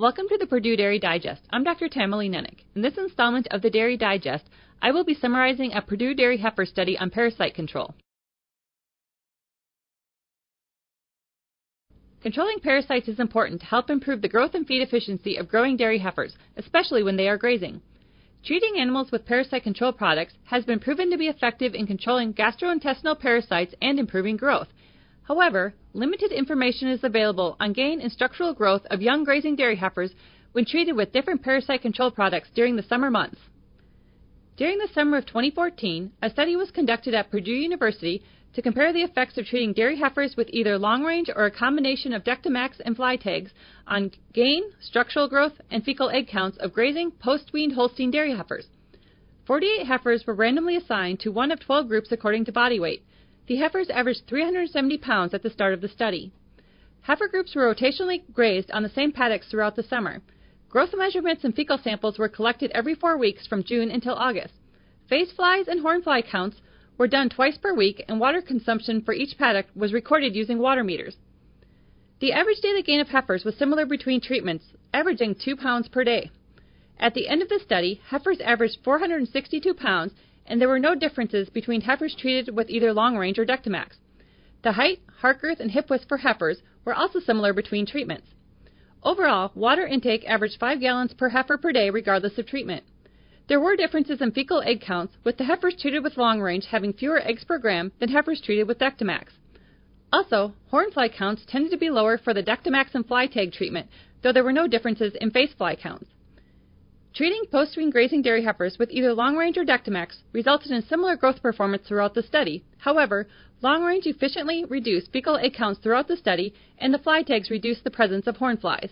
Welcome to the Purdue Dairy Digest. I'm Dr. Tamilee Nennich. In this installment of the Dairy Digest, I will be summarizing a Purdue Dairy heifer study on parasite control. Controlling parasites is important to help improve the growth and feed efficiency of growing dairy heifers, especially when they are grazing. Treating animals with parasite control products has been proven to be effective in controlling gastrointestinal parasites and improving growth. However, limited information is available on gain and structural growth of young grazing dairy heifers when treated with different parasite control products during the summer months. During the summer of 2014, a study was conducted at Purdue University to compare the effects of treating dairy heifers with either LongRange or a combination of Dectomax and fly tags on gain, structural growth, and fecal egg counts of grazing post weaned Holstein dairy heifers. 48 heifers were randomly assigned to one of 12 groups according to body weight. The heifers averaged 370 pounds at the start of the study. Heifer groups were rotationally grazed on the same paddocks throughout the summer. Growth measurements and fecal samples were collected every four weeks from June until August. Face flies and horn fly counts were done twice per week, and water consumption for each paddock was recorded using water meters. The average daily gain of heifers was similar between treatments, averaging 2 pounds per day. At the end of the study, heifers averaged 462 pounds, and there were no differences between heifers treated with either LongRange or Dectomax. The height, heart girth, and hip width for heifers were also similar between treatments. Overall, water intake averaged 5 gallons per heifer per day regardless of treatment. There were differences in fecal egg counts, with the heifers treated with LongRange having fewer eggs per gram than heifers treated with Dectomax. Also, horn fly counts tended to be lower for the Dectomax and fly tag treatment, though there were no differences in face fly counts. Treating post-wean grazing dairy heifers with either LongRange or Dectomax resulted in similar growth performance throughout the study. However, LongRange efficiently reduced fecal egg counts throughout the study, and the fly tags reduced the presence of horn flies.